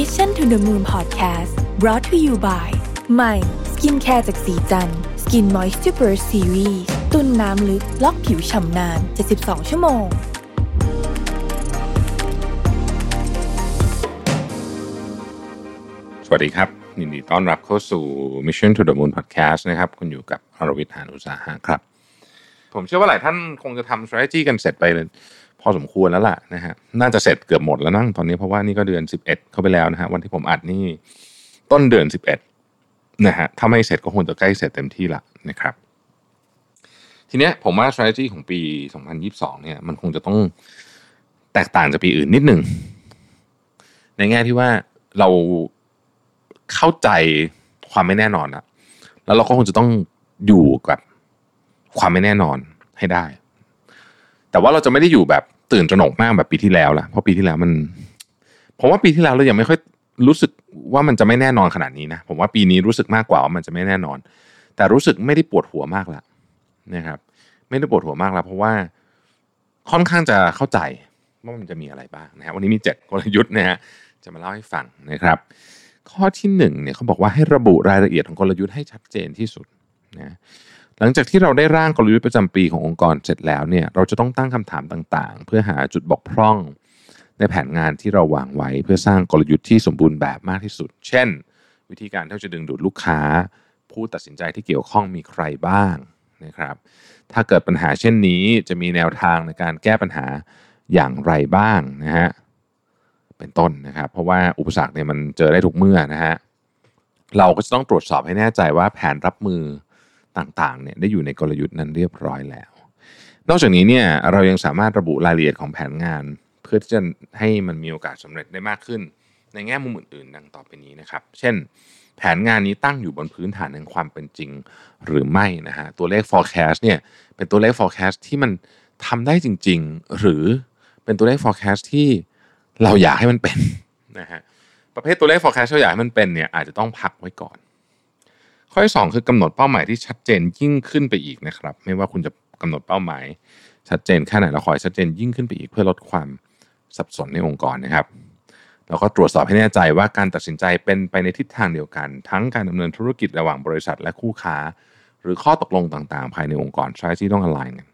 Mission to the Moon Podcast brought to you by ใหม่ skincare จากศรีจันทร์ Skin Moisture Burst Series ตุนน้ำลึกล็อกผิวฉ่ำนาน 72 ชั่วโมง สวัสดีครับ ยินดีต้อนรับเข้าสู่ Mission to the Moon Podcast นะครับ คุณอยู่กับรวิศ หาญอุตสาหะครับ ผมเชื่อว่าหลายท่านคงจะทำ strategy กันเสร็จไปเลย พอสมควรแล้วล่ะนะฮะน่าจะเสร็จเกือบหมดแล้วนั่งตอนนี้เพราะว่านี่ก็เดือน 11 เข้าไปแล้วนะฮะวันที่ผมอัดนี่ต้นเดือน 11นะฮะถ้าไม่เสร็จก็คงจะใกล้เสร็จเต็มที่ละนะครับ ทีเนี้ยผมว่า strategy ของปี 2022 เนี่ย มันคงจะต้องแตกต่างจากปีอื่นนิดหนึ่งในแง่ที่ว่าเราเข้าใจความไม่แน่นอนละแล้วเราก็คงจะต้องอยู่กับความไม่แน่นอนให้ได้ แต่ว่าเราจะไม่ได้อยู่แบบ ตื่นตระหนกมากแบบปีที่แล้วละเพราะปีที่แล้วมันผมว่าปีที่แล้วเรายังไม่ค่อยรู้สึกว่ามันจะไม่แน่นอนขนาดนี้นะผมว่าปีนี้รู้สึกมากกว่าว่ามันจะไม่แน่นอน แต่รู้สึกไม่ได้ปวดหัวมากละนะครับ ไม่ได้ปวดหัวมากแล้วเพราะว่าค่อนข้างจะเข้าใจว่ามันจะมีอะไรบ้างนะฮะวันนี้มีเจ็ดกลยุทธ์นะฮะจะมาเล่าให้ฟังนะครับ ข้อที่หนึ่งเนี่ยเขาบอกว่าให้ระบุรายละเอียดของกลยุทธ์ให้ชัดเจนที่สุดนะ หลังจากที่เราได้ร่างกลยุทธ์ประจำปีขององค์กรเสร็จแล้วเนี่ยเราจะต้องตั้งคำถามต่างๆ เพื่อหาจุดบกพร่องในแผนงานที่เราวางไว้เพื่อสร้างกลยุทธ์ที่สมบูรณ์แบบมากที่สุด เช่น วิธีการที่จะดึงดูดลูกค้า ผู้ตัดสินใจที่เกี่ยวข้องมีใครบ้างนะครับ ถ้าเกิดปัญหาเช่นนี้จะมีแนวทางในการแก้ปัญหาอย่างไรบ้างนะฮะเป็นต้นนะครับ เพราะว่าอุปสรรคเนี่ยมันเจอได้ทุกเมื่อนะฮะเราก็จะต้องตรวจสอบให้แน่ใจว่าแผนรับมือ ต่างๆเนี่ยได้อยู่ในกลยุทธ์นั้นเรียบร้อยแล้ว นอกจากนี้เนี่ยเรายังสามารถระบุรายละเอียดของแผนงาน เพื่อที่จะให้มันมีโอกาสสำเร็จได้มากขึ้น ในแง่มุมอื่นๆ ดังต่อไปนี้นะครับ เช่น แผนงานนี้ตั้งอยู่บนพื้นฐานแห่งความเป็นจริงหรือไม่นะฮะตัวเลข forecast เนี่ยเป็นตัวเลข forecast ที่มันทำได้จริง ๆ หรือเป็นตัวเลข forecast ที่เราอยากให้มันเป็นนะฮะประเภทตัวเลข forecast ที่เราอยากให้มันเป็นเนี่ยอาจจะต้องพักไว้ก่อน ข้อที่สองคือกำหนดเป้าหมายที่ชัดเจนยิ่งขึ้นไปอีกนะครับ ไม่ว่าคุณจะกำหนดเป้าหมาย ชัดเจนแค่ไหนเราขอให้ชัดเจนยิ่งขึ้นไปอีกเพื่อลดความสับสนในองค์กรนะครับแล้วก็ตรวจสอบให้แน่ใจว่าการตัดสินใจเป็นไปในทิศทางเดียวกัน ทั้งการดำเนินธุรกิจระหว่างบริษัทและคู่ค้า หรือข้อตกลงต่างๆ ภายในองค์กรใช่ที่ต้องอ l i g n กัน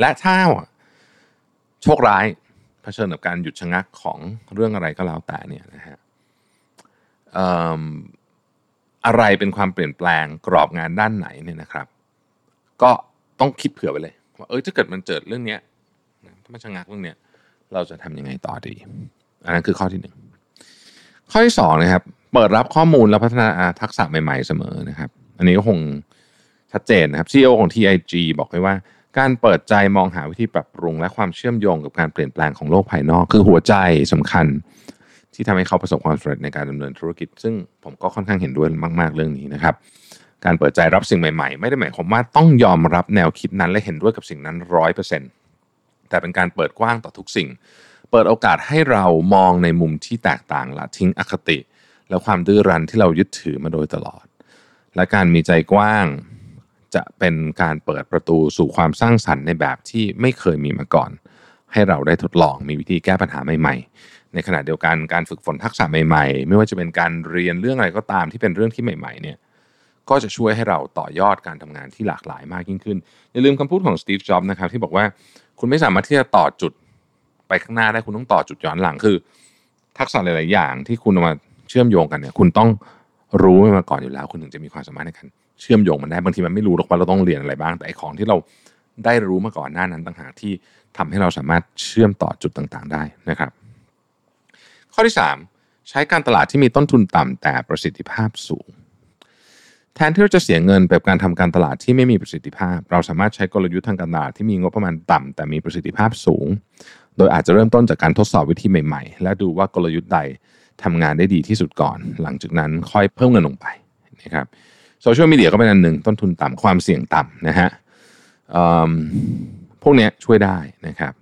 และถ้าโชคร้ายเผชิญกับการหยุดชะงักของเรื่องอะไรก็แล้วแต่เนี่ยนะฮะ อะไรเป็นความเปลี่ยนแปลงกรอบงานด้านไหนเนี่ยนะครับ ก็ต้องคิดเผื่อไปเลยว่าเออถ้าเกิดมันเจอเรื่องเนี้ยถ้ามันชะงักเรื่องเนี้ยเราจะทำยังไงต่อดี อันนั้นคือข้อที่หนึ่งข้อที่สองนะครับ เปิดรับข้อมูลและพัฒนาทักษะใหม่ ๆเสมอนะครับ อันนี้ก็คงชัดเจนนะครับ CEO ของ TIG บอกไว้ว่า การเปิดใจมองหาวิธีปรับปรุง และความเชื่อมโยงกับการเปลี่ยนแปลงของโลกภายนอก คือหัวใจสำคัญ ที่ทำให้เขาประสบความสำเร็จในการดำเนินธุรกิจ ซึ่งผมก็ค่อนข้างเห็นด้วยมาก ๆ เรื่องนี้นะครับ การเปิดใจรับสิ่งใหม่ ๆ ไม่ได้หมายความว่าต้องยอมรับแนวคิดนั้นและเห็นด้วยกับสิ่งนั้นร้อยเปอร์เซ็นต์แต่เป็นการเปิดกว้างต่อทุกสิ่ง เปิดโอกาสให้เรามองในมุมที่แตกต่างละทิ้งอคติ และความดื้อรั้นที่เรายึดถือมาโดยตลอด และการมีใจกว้างจะเป็นการเปิดประตูสู่ความสร้างสรรค์ในแบบที่ไม่เคยมีมาก่อน ให้เราได้ทดลองมีวิธีแก้ปัญหาใหม่ๆ ในขณะเดียวกันการฝึกฝนทักษะใหม่ๆ ไม่ว่าจะเป็นการเรียนเรื่องอะไรก็ตามที่เป็นเรื่องที่ใหม่ๆเนี่ยก็จะช่วยให้เราต่อยอดการทำงานที่หลากหลายมากยิ่งขึ้น อย่าลืมคำพูดของสตีฟจ็อบส์นะครับที่บอกว่าคุณไม่สามารถที่จะต่อจุดไปข้างหน้าได้คุณต้องต่อจุดย้อนหลังคือ ทักษะหลาย ๆ อย่างที่คุณมาเชื่อมโยงกันเนี่ยคุณต้องรู้มาก่อนอยู่แล้ว คุณถึงจะมีความสามารถในการเชื่อมโยงมันได้บางทีมันไม่รู้หรอกว่าเราต้องเรียนอะไรบ้างแต่ไอ้ของที่เรา ได้รู้มาก่อนหน้านั้นต่างหากที่ทำให้เราสามารถเชื่อมต่อจุดต่างๆได้นะครับ ข้อที่ 3 ใช้การตลาดที่มีต้นทุนต่ำแต่ประสิทธิภาพสูง แทนที่เราจะเสียเงินไปกับการทำการตลาดที่ไม่มีประสิทธิภาพ เราสามารถใช้กลยุทธ์ทางการตลาดที่มีงบประมาณต่ำแต่มีประสิทธิภาพสูง โดยอาจจะเริ่มต้นจากการทดสอบวิธีใหม่ๆ และดูว่ากลยุทธ์ใดทำงานได้ดีที่สุดก่อน หลังจากนั้นค่อยเพิ่มเงินลงไปนะครับ social media ก็เป็นอันหนึ่งต้นทุนต่ำความเสี่ยงต่ำนะฮะ พวกนี้ช่วยได้นะครับ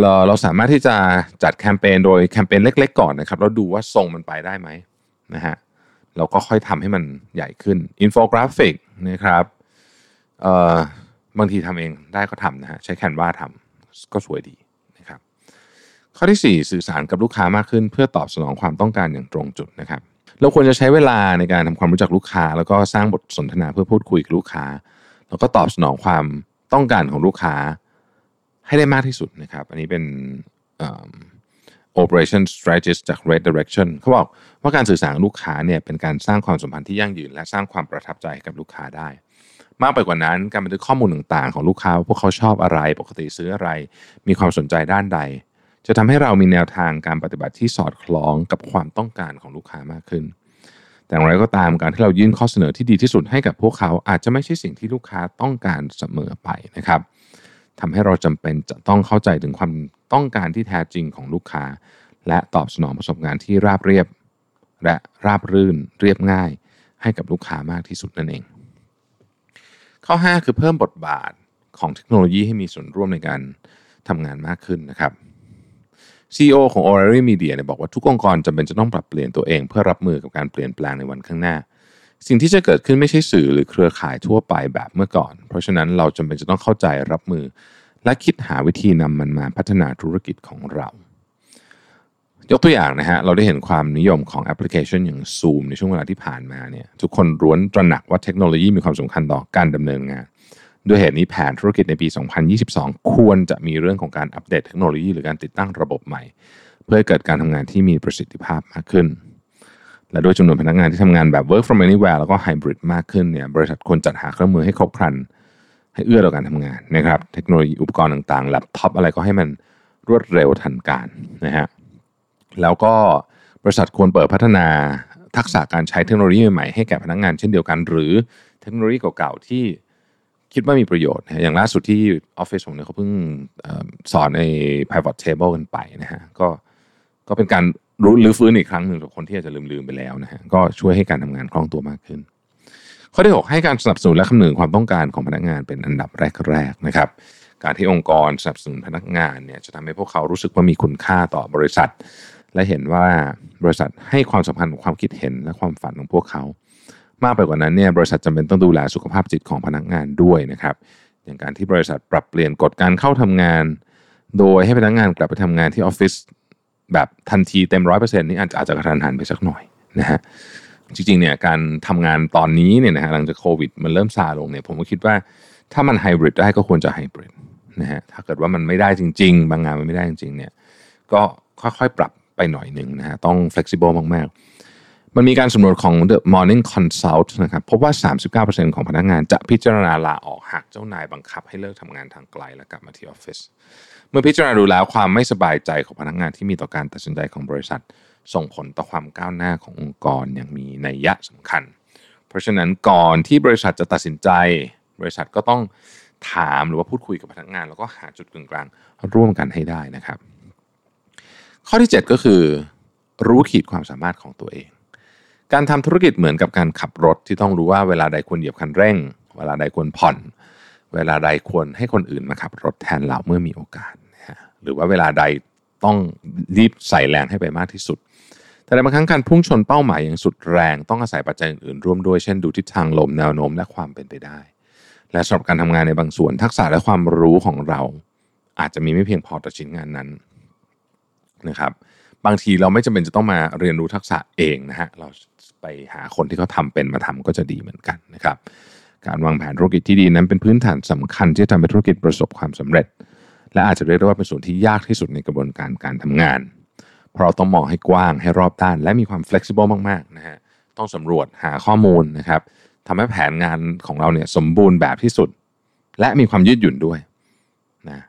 เราเราสามารถที่จะจัดแคมเปญโดยแคมเปญเล็ก ๆ ก่อนนะครับแล้วดูว่าทรงมันไปได้ไหมนะฮะเราก็ค่อยทำให้มันใหญ่ขึ้นอินโฟกราฟิกนะครับบางทีทำเองได้ก็ทำนะฮะใช้แคนวาทำก็สวยดีนะครับข้อที่ 4 สื่อสารกับลูกค้ามากขึ้น เพื่อตอบสนองความต้องการอย่างตรงจุดนะครับ เราควรจะใช้เวลาในการทำความรู้จักลูกค้า แล้วก็สร้างบทสนทนาเพื่อพูดคุยกับลูกค้า แล้วก็ตอบสนองความต้องการของลูกค้าให้ได้มากที่สุดนะครับ อันนี้เป็น Operation Strategist จาก Red Direction เขาบอกว่าการสื่อสารกับลูกค้าเนี่ยเป็นการสร้างความสัมพันธ์ที่ยั่งยืน และสร้างความประทับใจให้กับลูกค้าได้ มากไปกว่านั้นการบันทึกข้อมูลต่างๆ ของลูกค้าว่าพวกเขาชอบอะไร ปกติซื้ออะไร มีความสนใจด้านใด จะทำให้เรามีแนวทางการปฏิบัติที่สอดคล้องกับความต้องการของลูกค้ามากขึ้น แต่อย่างไรก็ตามการที่เรายื่นข้อเสนอที่ดีที่สุดให้กับพวกเขาอาจจะไม่ใช่สิ่งที่ลูกค้าต้องการเสมอไปนะครับทำให้เราจำเป็นจะต้องเข้าใจถึงความต้องการที่แท้จริงของลูกค้า และตอบสนองประสบการณ์ที่ราบเรียบ และราบรื่นเรียบง่าย ให้กับลูกค้ามากที่สุดนั่นเอง ข้อ 5 คือเพิ่มบทบาทของเทคโนโลยีให้มีส่วนร่วมในการทำงานมากขึ้นนะครับ CEO ของ o r a r y Media เนี่ยบอกว่าทุกองค์กรจำเป็นจะต้องปรับเปลี่ยนตัวเองเพื่อรับมือกับการเปลี่ยนแปลงในวันข้างหน้า สิ่งที่จะเกิดขึ้นไม่ใช่สื่อหรือเครือข่ายทั่วไปแบบเมื่อก่อน เพราะฉะนั้นเราจำเป็นจะต้องเข้าใจรับมือ และคิดหาวิธีนำมันมาพัฒนาธุรกิจของเรา ยกตัวอย่างนะฮะเราได้เห็นความนิยมของแอปพลิเคชันอย่าง Zoom ในช่วงเวลาที่ผ่านมาเนี่ยทุกคนล้วนตระหนักว่าเทคโนโลยีมีความสำคัญต่อการดำเนินงาน ด้วยเหตุนี้แผนธุรกิจในปี 2022 ควรจะมีเรื่องของการอัปเดตเทคโนโลยีหรือการติดตั้งระบบใหม่ เพื่อเกิดการทำงานที่มีประสิทธิภาพมากขึ้น และด้วยจำนวนพนักงานที่ทำงานแบบ work from anywhere แล้วก็ hybrid มากขึ้นเนี่ยบริษัทควรจัดหาเครื่องมือให้ครบครัน ให้เอื้อต่อการทำงานนะครับเทคโนโลยีอุปกรณ์ต่างๆแล็ปท็อปอะไรก็ให้มันรวดเร็วทันการนะฮะแล้วก็บริษัทควรเปิดพัฒนาทักษะการใช้เทคโนโลยีใหม่ๆให้แก่พนักงานเช่นเดียวกัน หรือเทคโนโลยีเก่าๆที่ คิดว่ามีประโยชน์นะอย่างล่าสุดที่ออฟฟิศผมเนี่ยเขาเพิ่งสอนใน pivot table กันไปนะฮะก็ก็เป็นการรู้รื้อฟื้นอีกครั้งหนึ่งกับคนที่อาจจะลืมๆไปแล้วนะฮะก็ช่วยให้การทำงานคล่องตัวมากขึ้น ข้อที่ 6 ให้การสนับสนุนและคำนึงความต้องการของพนักงานเป็นอันดับแรกๆนะครับ การที่องค์กรสนับสนุนพนักงานเนี่ยจะทำให้พวกเขารู้สึกว่ามีคุณค่าต่อบริษัท และเห็นว่าบริษัทให้ความสำคัญกับความคิดเห็นและความฝันของพวกเขา มากไปกว่านั้นเนี่ยบริษัทจำเป็นต้องดูแลสุขภาพจิตของพนักงานด้วยนะครับ อย่างการที่บริษัทปรับเปลี่ยนกฎการเข้าทำงาน โดยให้พนักงานกลับไปทำงานที่ออฟฟิศแบบทันทีเต็มร้อยเปอร์เซ็นต์นี่อาจจะอาจจะกระทันหันไปสักหน่อยนะฮะจริงๆเนี่ยการทำงานตอนนี้เนี่ยนะฮะหลังจากโควิด มันเริ่มซาลงเนี่ยผมก็คิดว่าถ้ามันไฮบริดได้ก็ควรจะไฮบริดนะฮะถ้าเกิดว่ามันไม่ได้จริง ๆ บางงานมันไม่ได้จริงๆเนี่ยก็ค่อยๆปรับไปหน่อยหนึ่งนะฮะต้อง flexible มากๆ มันมีการสำรวจของ The Morning Consult นะครับพบว่า 39%ของพนักงานจะพิจารณาลาออกหากเจ้านายบังคับให้เลิกทำงานทางไกลและกลับมาที่ออฟฟิศเมื่อพิจารณาดูแล้วความไม่สบายใจของพนักงานที่มีต่อการตัดสินใจของบริษัท ส่งผลต่อความก้าวหน้าขององค์กรอย่างมีนัยยะสำคัญ เพราะฉะนั้นก่อนที่บริษัทจะตัดสินใจ บริษัทก็ต้องถามหรือว่าพูดคุยกับพนักงาน แล้วก็หาจุดกึ่งกลางร่วมกันให้ได้นะครับ ข้อที่ 7 ก็คือ รู้ขีดความสามารถของตัวเอง การทำธุรกิจเหมือนกับการขับรถที่ต้องรู้ว่าเวลาใดควรเหยียบคันเร่ง เวลาใดควรผ่อน เวลาใดควรให้คนอื่นมาขับรถแทนเราเมื่อมีโอกาสนะฮะหรือว่าเวลาใดต้องรีบใส่แรงให้ไปมากที่สุด แต่ในบางครั้งการพุ่งชนเป้าหมายอย่างสุดแรงต้องอาศัยปัจจัยอื่นๆร่วมด้วยเช่นดูทิศทางลมแนวโน้มและความเป็นไปได้ และสำหรับการทำงานในบางส่วน ทักษะและความรู้ของเรา อาจจะมีไม่เพียงพอต่อชิ้นงานนั้นนะครับ บางทีเราไม่จำเป็นจะต้องมาเรียนรู้ทักษะเองนะฮะเราไปหาคนที่เขาทาเป็นมาทำก็จะดีเหมือนกันนะครับ การวางแผนธุรกิจที่ดีนั้นเป็นพื้นฐานสำคัญที่จะทำให้ธุรกิจประสบความสำเร็จ และอาจจะเรียกได้ว่าเป็นส่วนที่ยากที่สุดในกระบวนการการทำงาน เพราะเราต้องมองให้กว้างให้รอบด้าน และมีความ flexible มากๆนะฮะต้องสำรวจหาข้อมูลนะครับทำให้แผนงานของเราเนี่ยสมบูรณ์แบบที่สุด และมีความยืดหยุ่นด้วยนะ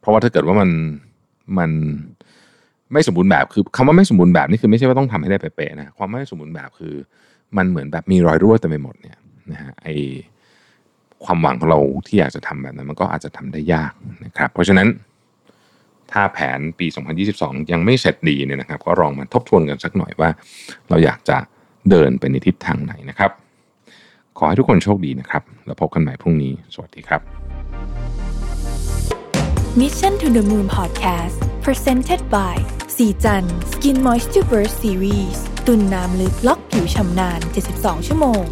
เพราะว่าถ้าเกิดว่ามันมัน ไม่สมบูรณ์แบบคือคำว่าไม่สมบูรณ์แบบนี่คือไม่ใช่ว่าต้องทำให้ได้เป๊ะๆนะความไม่สมบูรณ์แบบคือ มันเหมือนแบบมีรอยรั่วเต็มไปหมดเนี่ยนะฮะไอความหวังของเราที่อยากจะทำแบบนั้นมันก็อาจจะทำได้ยากนะครับ เพราะฉะนั้นถ้าแผนปี 2022 ยังไม่เสร็จดีเนี่ยนะครับ ก็ลองมาทบทวนกันสักหน่อยว่า เราอยากจะเดินไปในทิศทางไหนนะครับ ขอให้ทุกคนโชคดีนะครับ แล้วพบกันใหม่พรุ่งนี้ สวัสดีครับ Mission to the Moon Podcast Presented by สีจัน Skin Moisture Burst Series ตุ่นน้ำลึกล็อกผิวชำนาน 72 ชั่วโมง